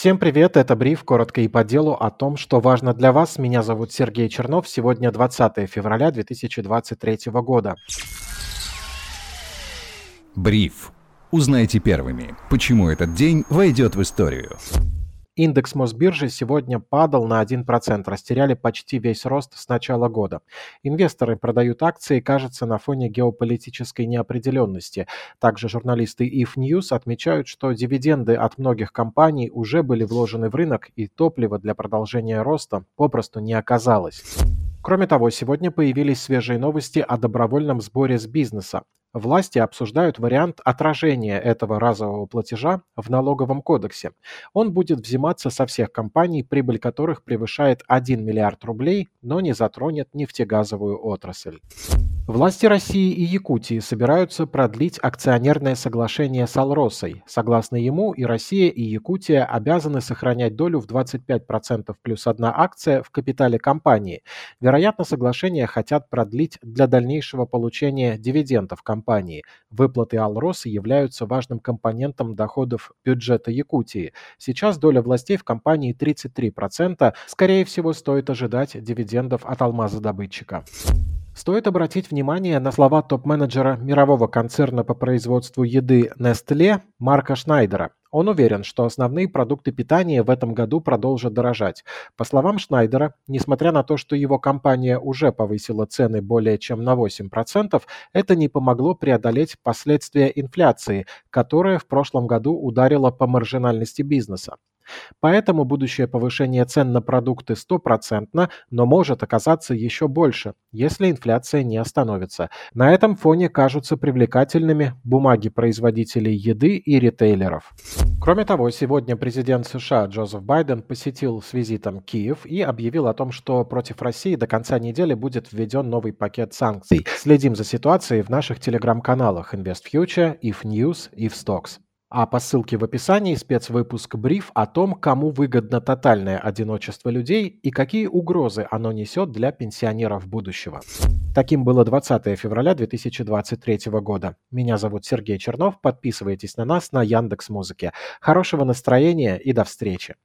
Всем привет, это Бриф, коротко и по делу о том, что важно для вас. Меня зовут Сергей Чернов, сегодня 20 февраля 2023 года. Бриф. Узнайте первыми, почему этот день войдет в историю. Индекс Мосбиржи сегодня падал на 1%, растеряли почти весь рост с начала года. Инвесторы продают акции, кажется, на фоне геополитической неопределенности. Также журналисты IF News отмечают, что дивиденды от многих компаний уже были вложены в рынок, и топлива для продолжения роста попросту не оказалось. Кроме того, сегодня появились свежие новости о добровольном сборе с бизнеса. Власти обсуждают вариант отражения этого разового платежа в налоговом кодексе. Он будет взиматься со всех компаний, прибыль которых превышает 1 миллиард рублей, но не затронет нефтегазовую отрасль. Власти России и Якутии собираются продлить акционерное соглашение с Алросой. Согласно ему, и Россия, и Якутия обязаны сохранять долю в 25% плюс одна акция в капитале компании. Вероятно, соглашение хотят продлить для дальнейшего получения дивидендов компании. Выплаты Алросы являются важным компонентом доходов бюджета Якутии. Сейчас доля властей в компании 33%. Скорее всего, стоит ожидать дивидендов от алмазодобытчика. Стоит обратить внимание на слова топ-менеджера мирового концерна по производству еды Nestle Марка Шнайдера. Он уверен, что основные продукты питания в этом году продолжат дорожать. По словам Шнайдера, несмотря на то, что его компания уже повысила цены более чем на 8%, это не помогло преодолеть последствия инфляции, которая в прошлом году ударила по маржинальности бизнеса. Поэтому будущее повышение цен на продукты стопроцентно, но может оказаться еще больше, если инфляция не остановится. На этом фоне кажутся привлекательными бумаги производителей еды и ритейлеров. Кроме того, сегодня президент США Джозеф Байден посетил с визитом Киев и объявил о том, что против России до конца недели будет введен новый пакет санкций. Следим за ситуацией в наших телеграм-каналах InvestFuture, If News, If Stocks. А по ссылке в описании спецвыпуск бриф о том, кому выгодно тотальное одиночество людей и какие угрозы оно несет для пенсионеров будущего. Таким было 20 февраля 2023 года. Меня зовут Сергей Чернов. Подписывайтесь на нас на Яндекс Музыке. Хорошего настроения и до встречи.